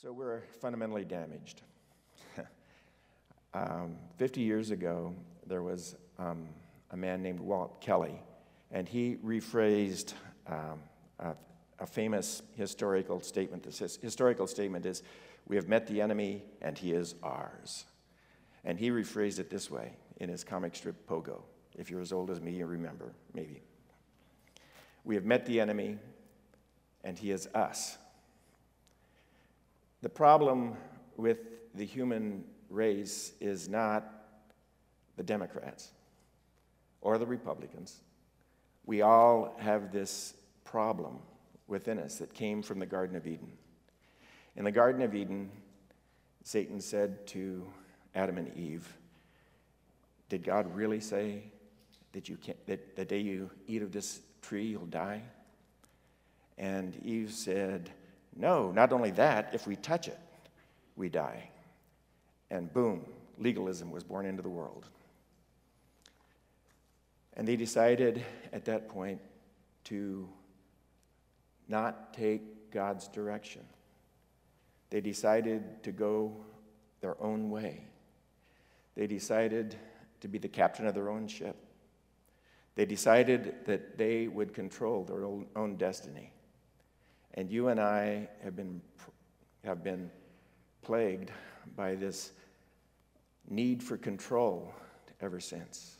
So we're fundamentally damaged. um, 50 years ago, there was um, a man named Walt Kelly, and he rephrased um, a, a, famous historical statement. This historical statement is We have met the enemy, and he is ours. And he rephrased it this way in his comic strip Pogo. If you're as old as me, you remember, maybe. We have met the enemy, and he is us. The problem with the human race is not the Democrats or the Republicans. We all have this problem within us that came from the Garden of Eden. In the Garden of Eden, Satan said to Adam and Eve, Did God really say that, you can't, that the day you eat of this tree, you'll die? And Eve said, no, not only that, if we touch it, we die. And boom, legalism was born into the world. And they decided at that point to not take God's direction. They decided to go their own way. They decided to be the captain of their own ship. They decided that they would control their own destiny. And you and I have been, have been plagued by this need for control ever since.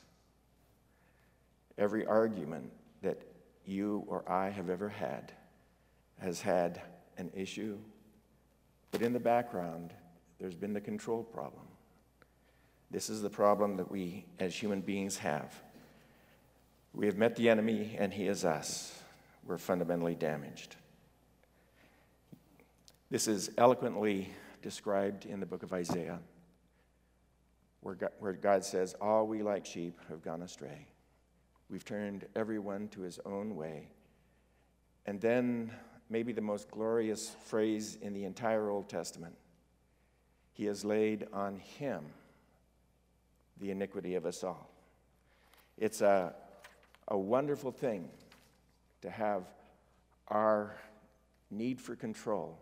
Every argument that you or I have ever had has had an issue, but in the background, there's been the control problem. This is the problem that we as human beings have. We have met the enemy, and he is us. We're fundamentally damaged. This is eloquently described in the book of Isaiah, where God, where God says, All we like sheep have gone astray. We've turned everyone to his own way. And then, maybe the most glorious phrase in the entire Old Testament He has laid on him the iniquity of us all. It's a, a wonderful thing to have our need for control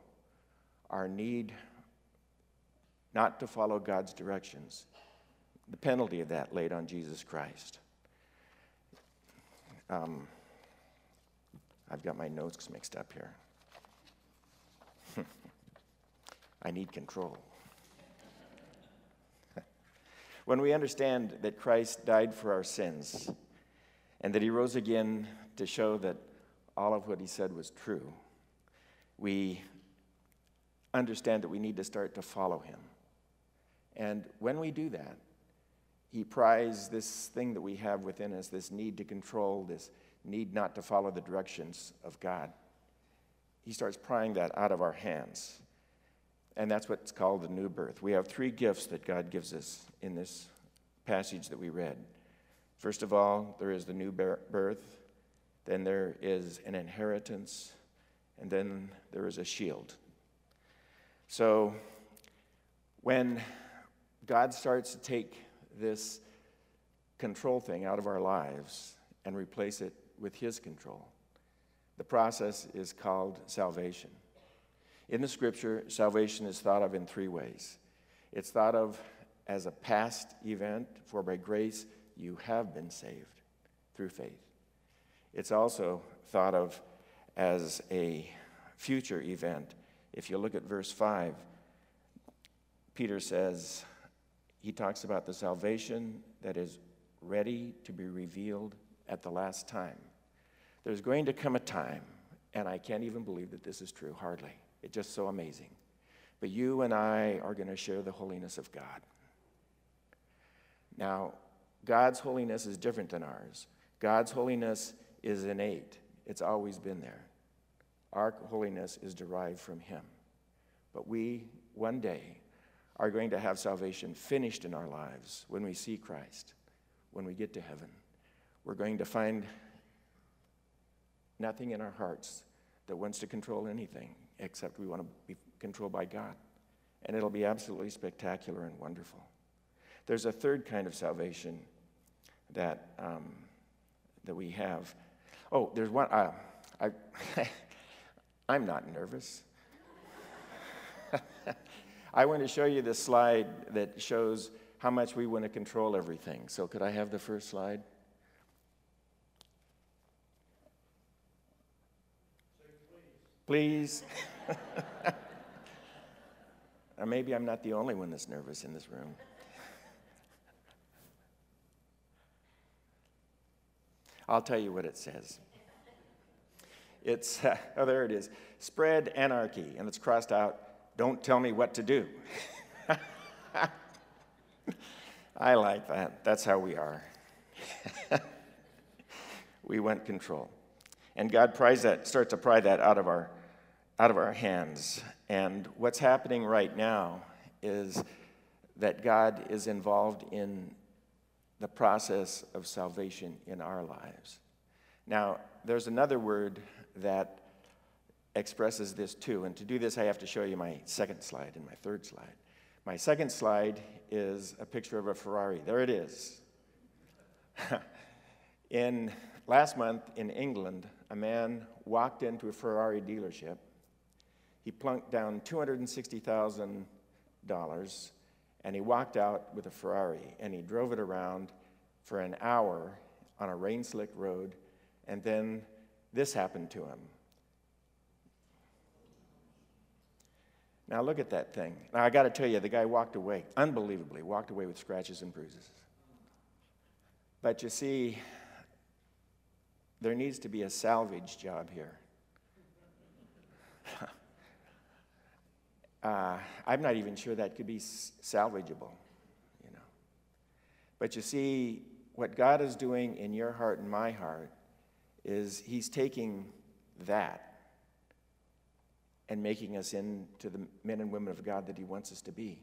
our need not to follow God's directions, the penalty of that laid on Jesus Christ. Um, I've got my notes mixed up here. I need control. when we understand that Christ died for our sins and that he rose again to show that all of what he said was true, we understand that we need to start to follow him. And when we do that, he pries this thing that we have within us, this need to control, this need not to follow the directions of God. He starts prying that out of our hands. And that's what's called the new birth. We have three gifts that God gives us in this passage that we read. First of all, there is the new birth, then there is an inheritance, and then there is a shield. So when God starts to take this control thing out of our lives and replace it with His control, the process is called salvation. In the scripture, salvation is thought of in three ways it's thought of as a past event, for by grace you have been saved through faith. It's also thought of as a future event if you look at verse 5, Peter says, he talks about the salvation that is ready to be revealed at the last time. There's going to come a time, and I can't even believe that this is true, hardly. It's just so amazing. But you and I are going to share the holiness of God. Now, God's holiness is different than ours. God's holiness is innate, it's always been there. Our holiness is derived from Him. But we, one day, are going to have salvation finished in our lives when we see Christ, when we get to heaven. We're going to find nothing in our hearts that wants to control anything except we want to be controlled by God. And it'll be absolutely spectacular and wonderful. There's a third kind of salvation that, um, that we have. Oh, there's one. Uh, I, I'm not nervous. I want to show you this slide that shows how much we want to control everything. So, could I have the first slide? Please. or maybe I'm not the only one that's nervous in this room. I'll tell you what it says. It's, uh, oh, there it is. Spread anarchy, and it's crossed out, don't tell me what to do. I like that. That's how we are. we want control. And God pries that, starts to pry that out of our out of our hands. And what's happening right now is that God is involved in the process of salvation in our lives. Now, there's another word that expresses this too. And to do this, I have to show you my second slide and my third slide. My second slide is a picture of a Ferrari. There it is. in last month in England, a man walked into a Ferrari dealership he plunked down $260,000 and he walked out with a Ferrari and he drove it around for an hour on a rain slick road. And then this happened to him. Now, look at that thing. Now, I got to tell you, the guy walked away, unbelievably, walked away with scratches and bruises. But you see, there needs to be a salvage job here. uh, I'm not even sure that could be salvageable, you know. But you see, what God is doing in your heart and my heart is He's taking that and making us into the men and women of God that He wants us to be.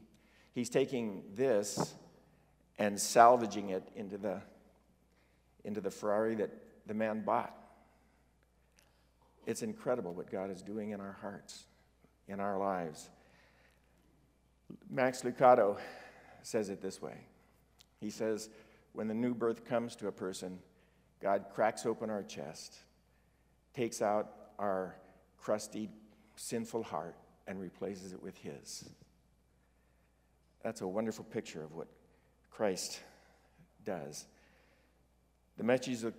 He's taking this and salvaging it into the, into the Ferrari that the man bought. It's incredible what God is doing in our hearts, in our lives. Max Lucado says it this way He says, When the new birth comes to a person, God cracks open our chest, takes out our crusty, sinful heart, and replaces it with His. That's a wonderful picture of what Christ does. The message of,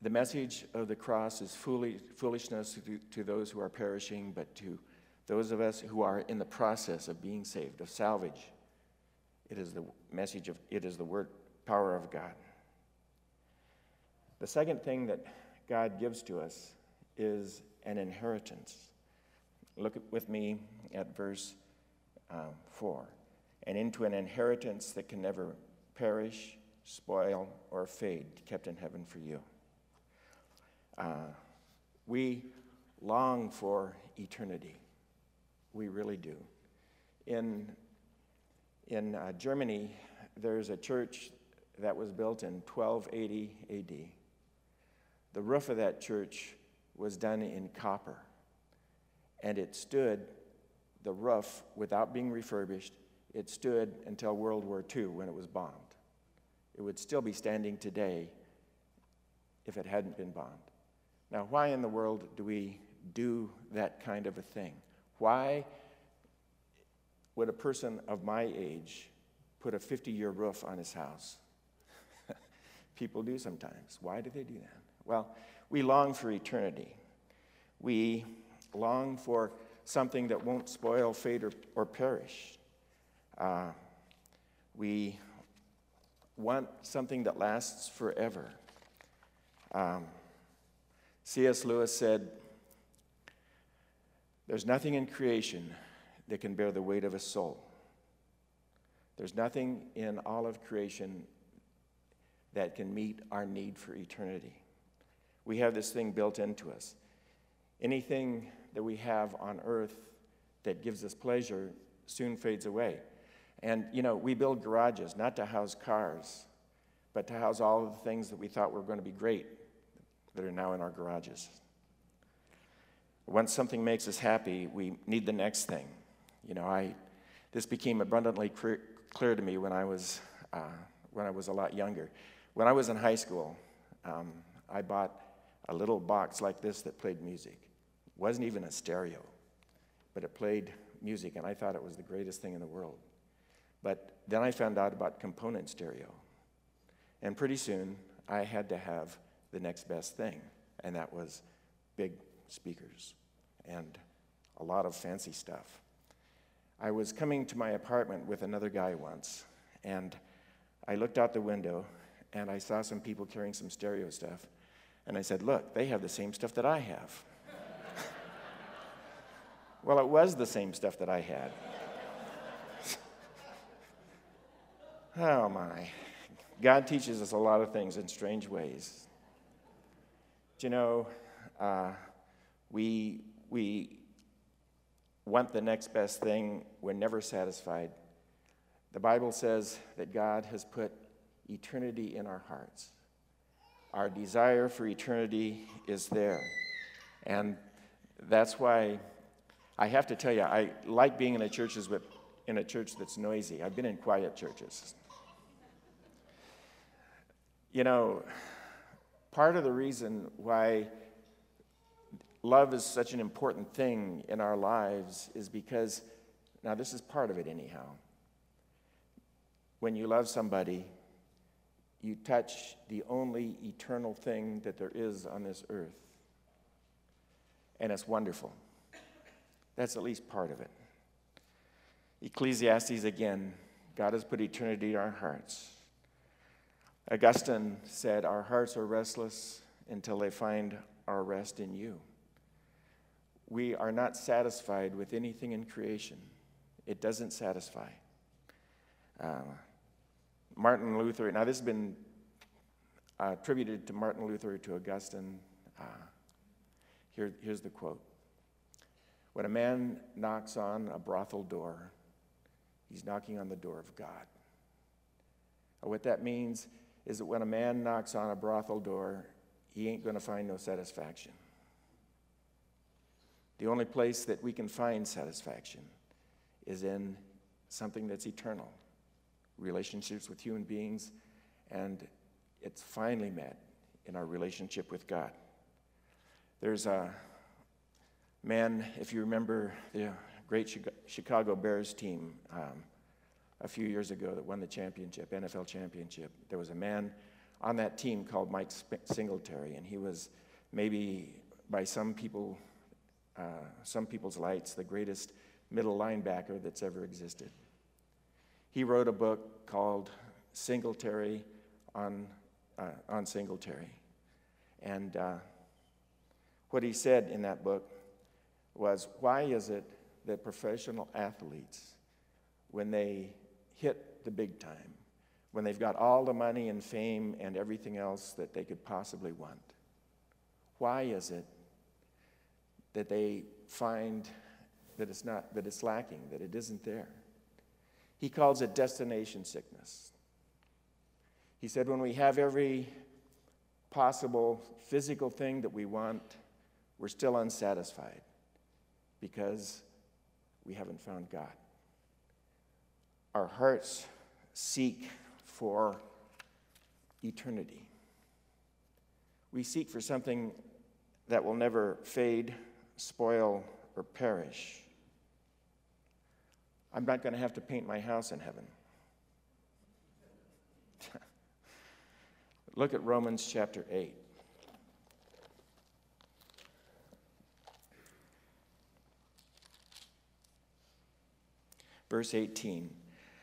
the message of the cross is foolishness to, those who are perishing, but to those of us who are in the process of being saved, of salvage, it is the message of, it is the word, power of God. The second thing that God gives to us is an inheritance. Look with me at verse um, 4. And into an inheritance that can never perish, spoil, or fade, kept in heaven for you. Uh, we long for eternity. We really do. In, in uh, Germany, there's a church that was built in 1280 AD. The roof of that church was done in copper, and it stood, the roof, without being refurbished, it stood until World War II when it was bombed. It would still be standing today if it hadn't been bombed. Now, why in the world do we do that kind of a thing? Why would a person of my age put a 50 year roof on his house? People do sometimes. Why do they do that? Well, we long for eternity. We long for something that won't spoil, fade, or, or perish. Uh, we want something that lasts forever. Um, C.S. Lewis said, there's nothing in creation that can bear the weight of a soul. There's nothing in all of creation that can meet our need for eternity. We have this thing built into us. Anything that we have on earth that gives us pleasure soon fades away. And, you know, we build garages not to house cars, but to house all of the things that we thought were going to be great that are now in our garages. Once something makes us happy, we need the next thing. You know, I, this became abundantly clear, clear to me when I, was, uh, when I was a lot younger. When I was in high school, um, I bought a little box like this that played music. It wasn't even a stereo, but it played music, and I thought it was the greatest thing in the world. But then I found out about component stereo. And pretty soon, I had to have the next best thing, and that was big speakers and a lot of fancy stuff. I was coming to my apartment with another guy once, and I looked out the window and I saw some people carrying some stereo stuff. And I said, Look, they have the same stuff that I have. well, it was the same stuff that I had. oh, my. God teaches us a lot of things in strange ways. Do you know, uh, we, we want the next best thing, we're never satisfied. The Bible says that God has put eternity in our hearts. Our desire for eternity is there. And that's why I have to tell you, I like being in a churches with, in a church that's noisy. I've been in quiet churches. You know, part of the reason why love is such an important thing in our lives is because, now, this is part of it, anyhow. When you love somebody, you touch the only eternal thing that there is on this earth. And it's wonderful. That's at least part of it. Ecclesiastes again God has put eternity in our hearts. Augustine said, Our hearts are restless until they find our rest in you. We are not satisfied with anything in creation, it doesn't satisfy. Uh, Martin Luther, now this has been uh, attributed to Martin Luther, to Augustine. Uh, here, here's the quote When a man knocks on a brothel door, he's knocking on the door of God. what that means is that when a man knocks on a brothel door, he ain't going to find no satisfaction. The only place that we can find satisfaction is in something that's eternal relationships with human beings, and it's finally met in our relationship with God. There's a man, if you remember the great Chicago Bears team um, a few years ago that won the championship, NFL championship, there was a man on that team called Mike Singletary, and he was maybe by some people, uh, some people's lights, the greatest middle linebacker that's ever existed. He wrote a book called Singletary on, uh, on Singletary. And uh, what he said in that book was why is it that professional athletes, when they hit the big time, when they've got all the money and fame and everything else that they could possibly want, why is it that they find that it's not that it's lacking, that it isn't there? He calls it destination sickness. He said, when we have every possible physical thing that we want, we're still unsatisfied because we haven't found God. Our hearts seek for eternity. We seek for something that will never fade, spoil, or perish. I'm not going to have to paint my house in heaven. Look at Romans chapter 8. Verse 18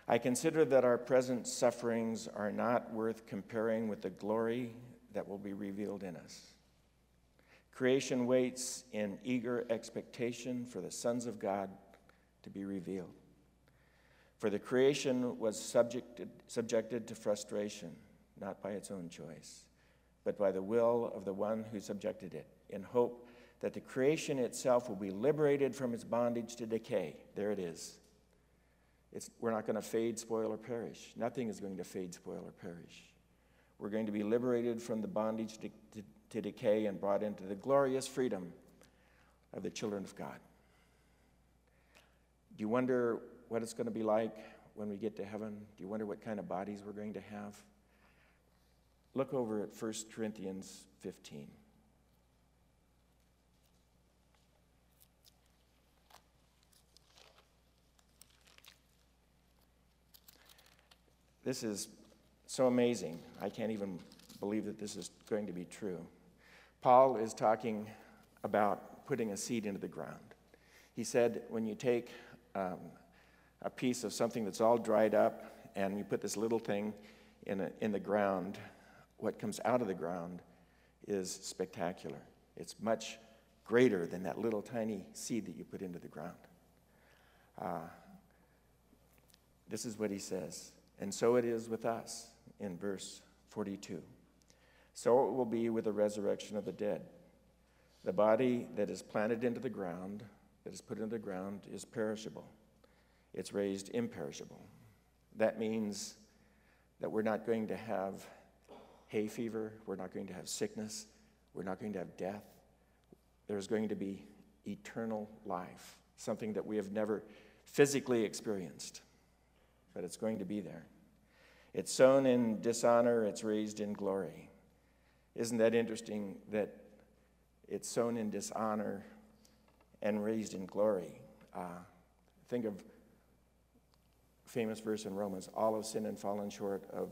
I consider that our present sufferings are not worth comparing with the glory that will be revealed in us. Creation waits in eager expectation for the sons of God to be revealed. For the creation was subjected, subjected to frustration, not by its own choice, but by the will of the one who subjected it, in hope that the creation itself will be liberated from its bondage to decay. There it is. It's, we're not going to fade, spoil, or perish. Nothing is going to fade, spoil, or perish. We're going to be liberated from the bondage to, to, to decay and brought into the glorious freedom of the children of God. Do you wonder what it's going to be like when we get to heaven? Do you wonder what kind of bodies we're going to have? Look over at 1 Corinthians 15. This is so amazing. I can't even believe that this is going to be true. Paul is talking about putting a seed into the ground. He said, when you take um, a piece of something that's all dried up and you put this little thing in, a, in the ground, what comes out of the ground is spectacular. It's much greater than that little tiny seed that you put into the ground. Uh, this is what he says. And so it is with us in verse 42. So it will be with the resurrection of the dead. The body that is planted into the ground, that is put into the ground, is perishable. It's raised imperishable. That means that we're not going to have hay fever, we're not going to have sickness, we're not going to have death. There's going to be eternal life, something that we have never physically experienced, but it's going to be there. It's sown in dishonor, it's raised in glory. Isn't that interesting that it's sown in dishonor and raised in glory? Uh, think of famous verse in Romans all of sin and fallen short of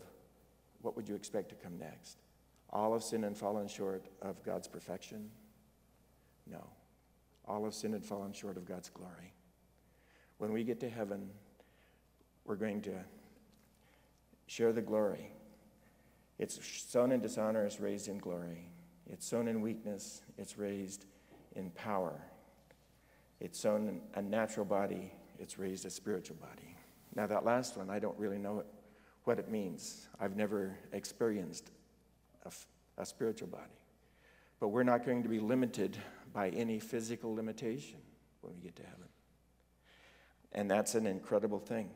what would you expect to come next? All of sin and fallen short of God's perfection? No. All of sin and fallen short of God's glory. When we get to heaven, we're going to share the glory. It's sown in dishonor, it's raised in glory. It's sown in weakness, it's raised in power. It's sown in a natural body, it's raised a spiritual body. Now, that last one, I don't really know it, what it means. I've never experienced a, a spiritual body. But we're not going to be limited by any physical limitation when we get to heaven. And that's an incredible thing.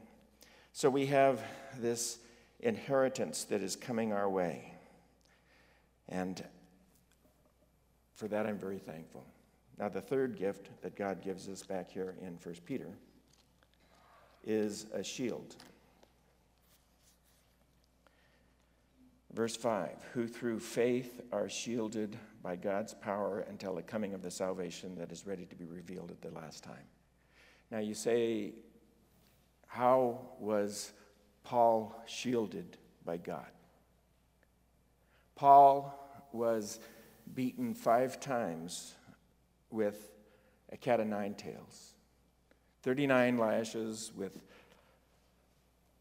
So we have this inheritance that is coming our way. And for that, I'm very thankful. Now, the third gift that God gives us back here in 1 Peter is a shield. Verse 5 Who through faith are shielded by God's power until the coming of the salvation that is ready to be revealed at the last time. Now, you say, How was Paul shielded by God. Paul was beaten five times with a cat o' nine tails 39 lashes with,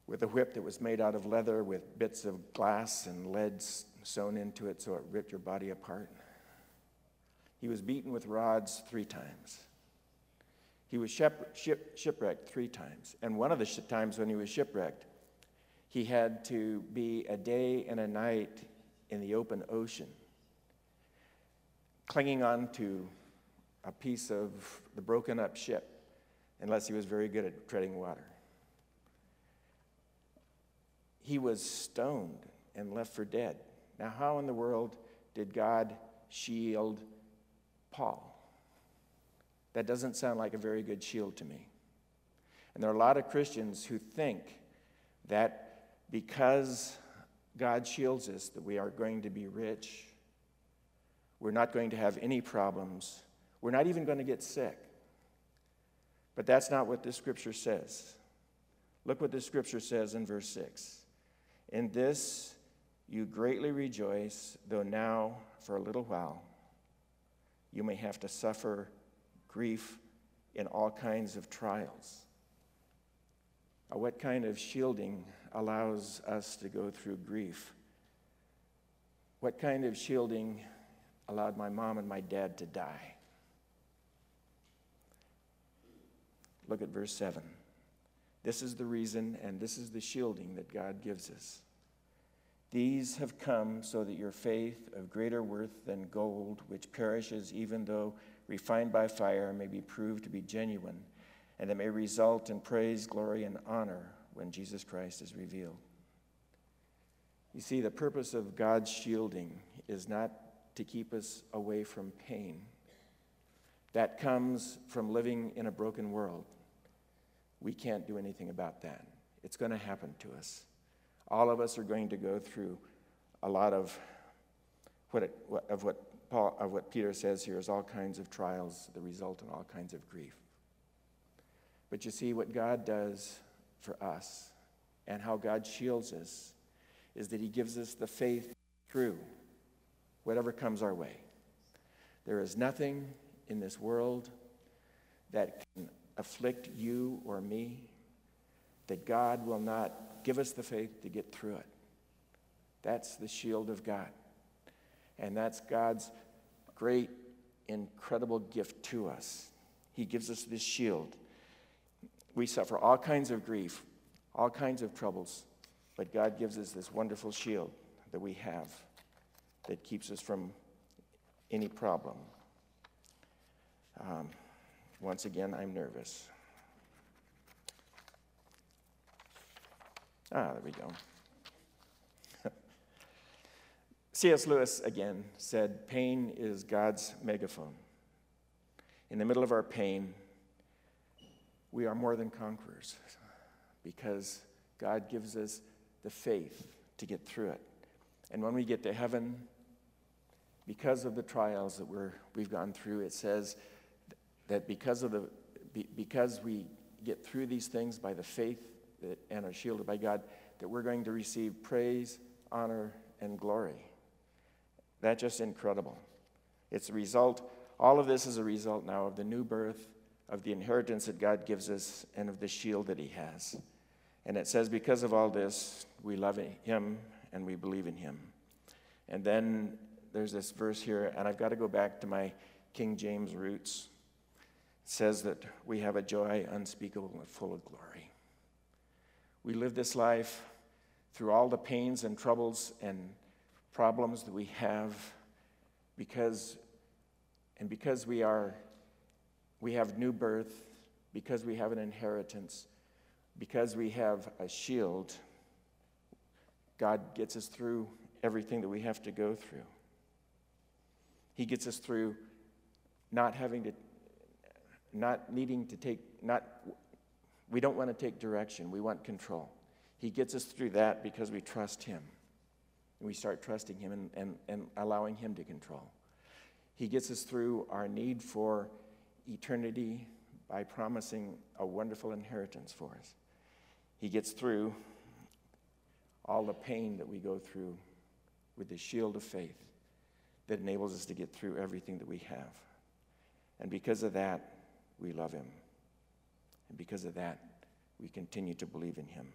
with a whip that was made out of leather with bits of glass and lead sewn into it so it ripped your body apart. He was beaten with rods three times. He was ship, ship, shipwrecked three times. And one of the times when he was shipwrecked, he had to be a day and a night in the open ocean, clinging on to a piece of the broken up ship, unless he was very good at treading water. He was stoned and left for dead. Now, how in the world did God shield Paul? That doesn't sound like a very good shield to me. And there are a lot of Christians who think that because God shields us that we are going to be rich. We're not going to have any problems. We're not even going to get sick. But that's not what this scripture says. Look what the scripture says in verse 6. In this you greatly rejoice, though now, for a little while, you may have to suffer grief in all kinds of trials. what kind of shielding allows us to go through grief? What kind of shielding allowed my mom and my dad to die? Look at verse 7. This is the reason and this is the shielding that God gives us. These have come so that your faith, of greater worth than gold, which perishes even though refined by fire, may be proved to be genuine, and it may result in praise, glory, and honor when Jesus Christ is revealed. You see, the purpose of God's shielding is not to keep us away from pain. That comes from living in a broken world. We can't do anything about that. It's going to happen to us. All of us are going to go through a lot of what, it, of what Paul, of what Peter says here is all kinds of trials the result in all kinds of grief. But you see, what God does for us and how God shields us is that He gives us the faith through whatever comes our way. There is nothing in this world that can afflict you or me that God will not give us the faith to get through it. That's the shield of God. And that's God's great, incredible gift to us. He gives us this shield. We suffer all kinds of grief, all kinds of troubles, but God gives us this wonderful shield that we have that keeps us from any problem. Um, once again, I'm nervous. Ah, there we go. C.S. Lewis again said, Pain is God's megaphone. In the middle of our pain, we are more than conquerors because God gives us the faith to get through it. And when we get to heaven, because of the trials that we're, we've gone through, it says that because, of the, because we get through these things by the faith that, and are shielded by God, that we're going to receive praise, honor, and glory. That's just incredible. It's a result, all of this is a result now of the new birth, of the inheritance that God gives us, and of the shield that He has. And it says, because of all this, we love Him and we believe in Him. And then there's this verse here, and I've got to go back to my King James roots. Says that we have a joy unspeakable and full of glory. We live this life through all the pains and troubles and problems that we have because and because we are we have new birth because we have an inheritance because we have a shield god gets us through everything that we have to go through he gets us through not having to, not needing to take, not, we don't want to take direction, we want control. He gets us through that because we trust Him. We start trusting Him and, and, and allowing Him to control. He gets us through our need for eternity by promising a wonderful inheritance for us. He gets through all the pain that we go through with the shield of faith that enables us to get through everything that we have. And because of that, we love Him. And because of that, we continue to believe in Him.